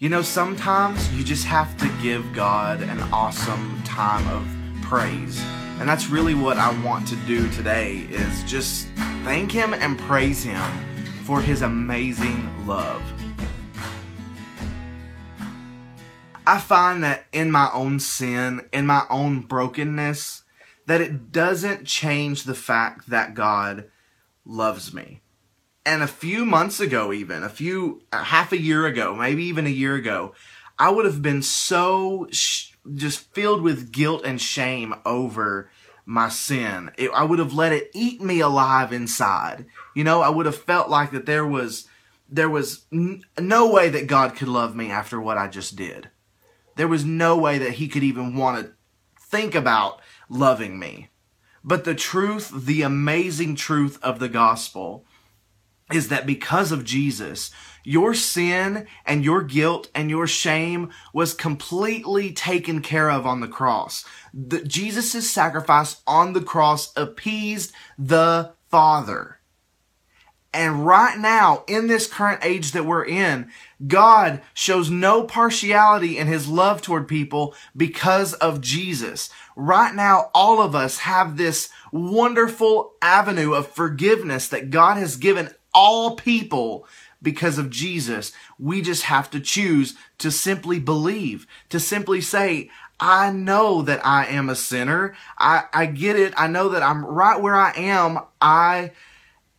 You know, sometimes you just have to give God an awesome time of praise. And that's really what I want to do today is just thank him and praise him for his amazing love. I find that in my own sin, in my own brokenness, that it doesn't change the fact that God loves me. And a few months ago, even a few, half a year ago, maybe even a year ago, I would have been so sh- just filled with guilt and shame over my sin. It, I would have let it eat me alive inside. You know, I would have felt like that there was, there was n- no way that God could love me after what I just did. There was no way that he could even want to think about loving me. But the truth, the amazing truth of the gospel is that because of Jesus, your sin and your guilt and your shame was completely taken care of on the cross. Jesus' sacrifice on the cross appeased the Father. And right now, in this current age that we're in, God shows no partiality in his love toward people because of Jesus. Right now, all of us have this wonderful avenue of forgiveness that God has given all people because of Jesus. We just have to choose to simply believe, to simply say, I know that I am a sinner. I, I get it. I know that I'm right where I am. I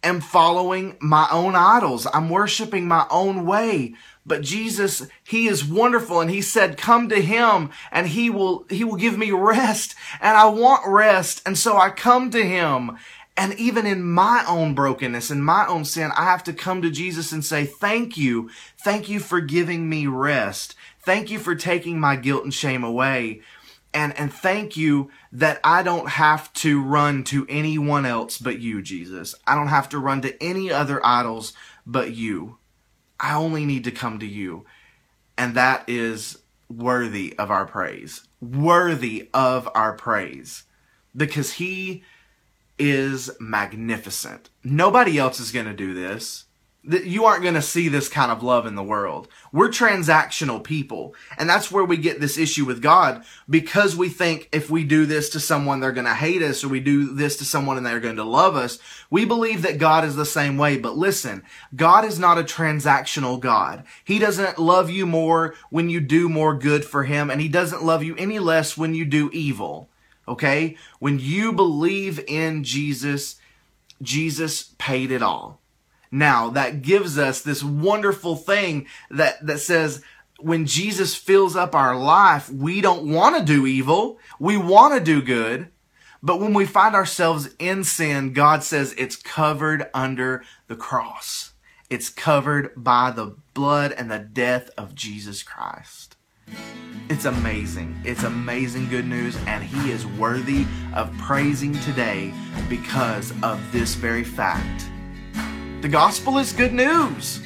am following my own idols. I'm worshiping my own way. But Jesus, He is wonderful and He said, come to Him and He will, He will give me rest and I want rest. And so I come to Him. And even in my own brokenness and my own sin, I have to come to Jesus and say, thank you. Thank you for giving me rest. Thank you for taking my guilt and shame away and and thank you that I don't have to run to anyone else but you, Jesus. I don't have to run to any other idols but you. I only need to come to you. And that is worthy of our praise. Worthy of our praise. Because he is magnificent. Nobody else is going to do this you aren't going to see this kind of love in the world. We're transactional people. And that's where we get this issue with God because we think if we do this to someone, they're going to hate us or we do this to someone and they're going to love us. We believe that God is the same way. But listen, God is not a transactional God. He doesn't love you more when you do more good for him and he doesn't love you any less when you do evil. Okay? When you believe in Jesus, Jesus paid it all now that gives us this wonderful thing that, that says, when Jesus fills up our life, we don't want to do evil. We want to do good. But when we find ourselves in sin, God says it's covered under the cross. It's covered by the blood and the death of Jesus Christ. It's amazing. It's amazing good news, and He is worthy of praising today because of this very fact. The gospel is good news.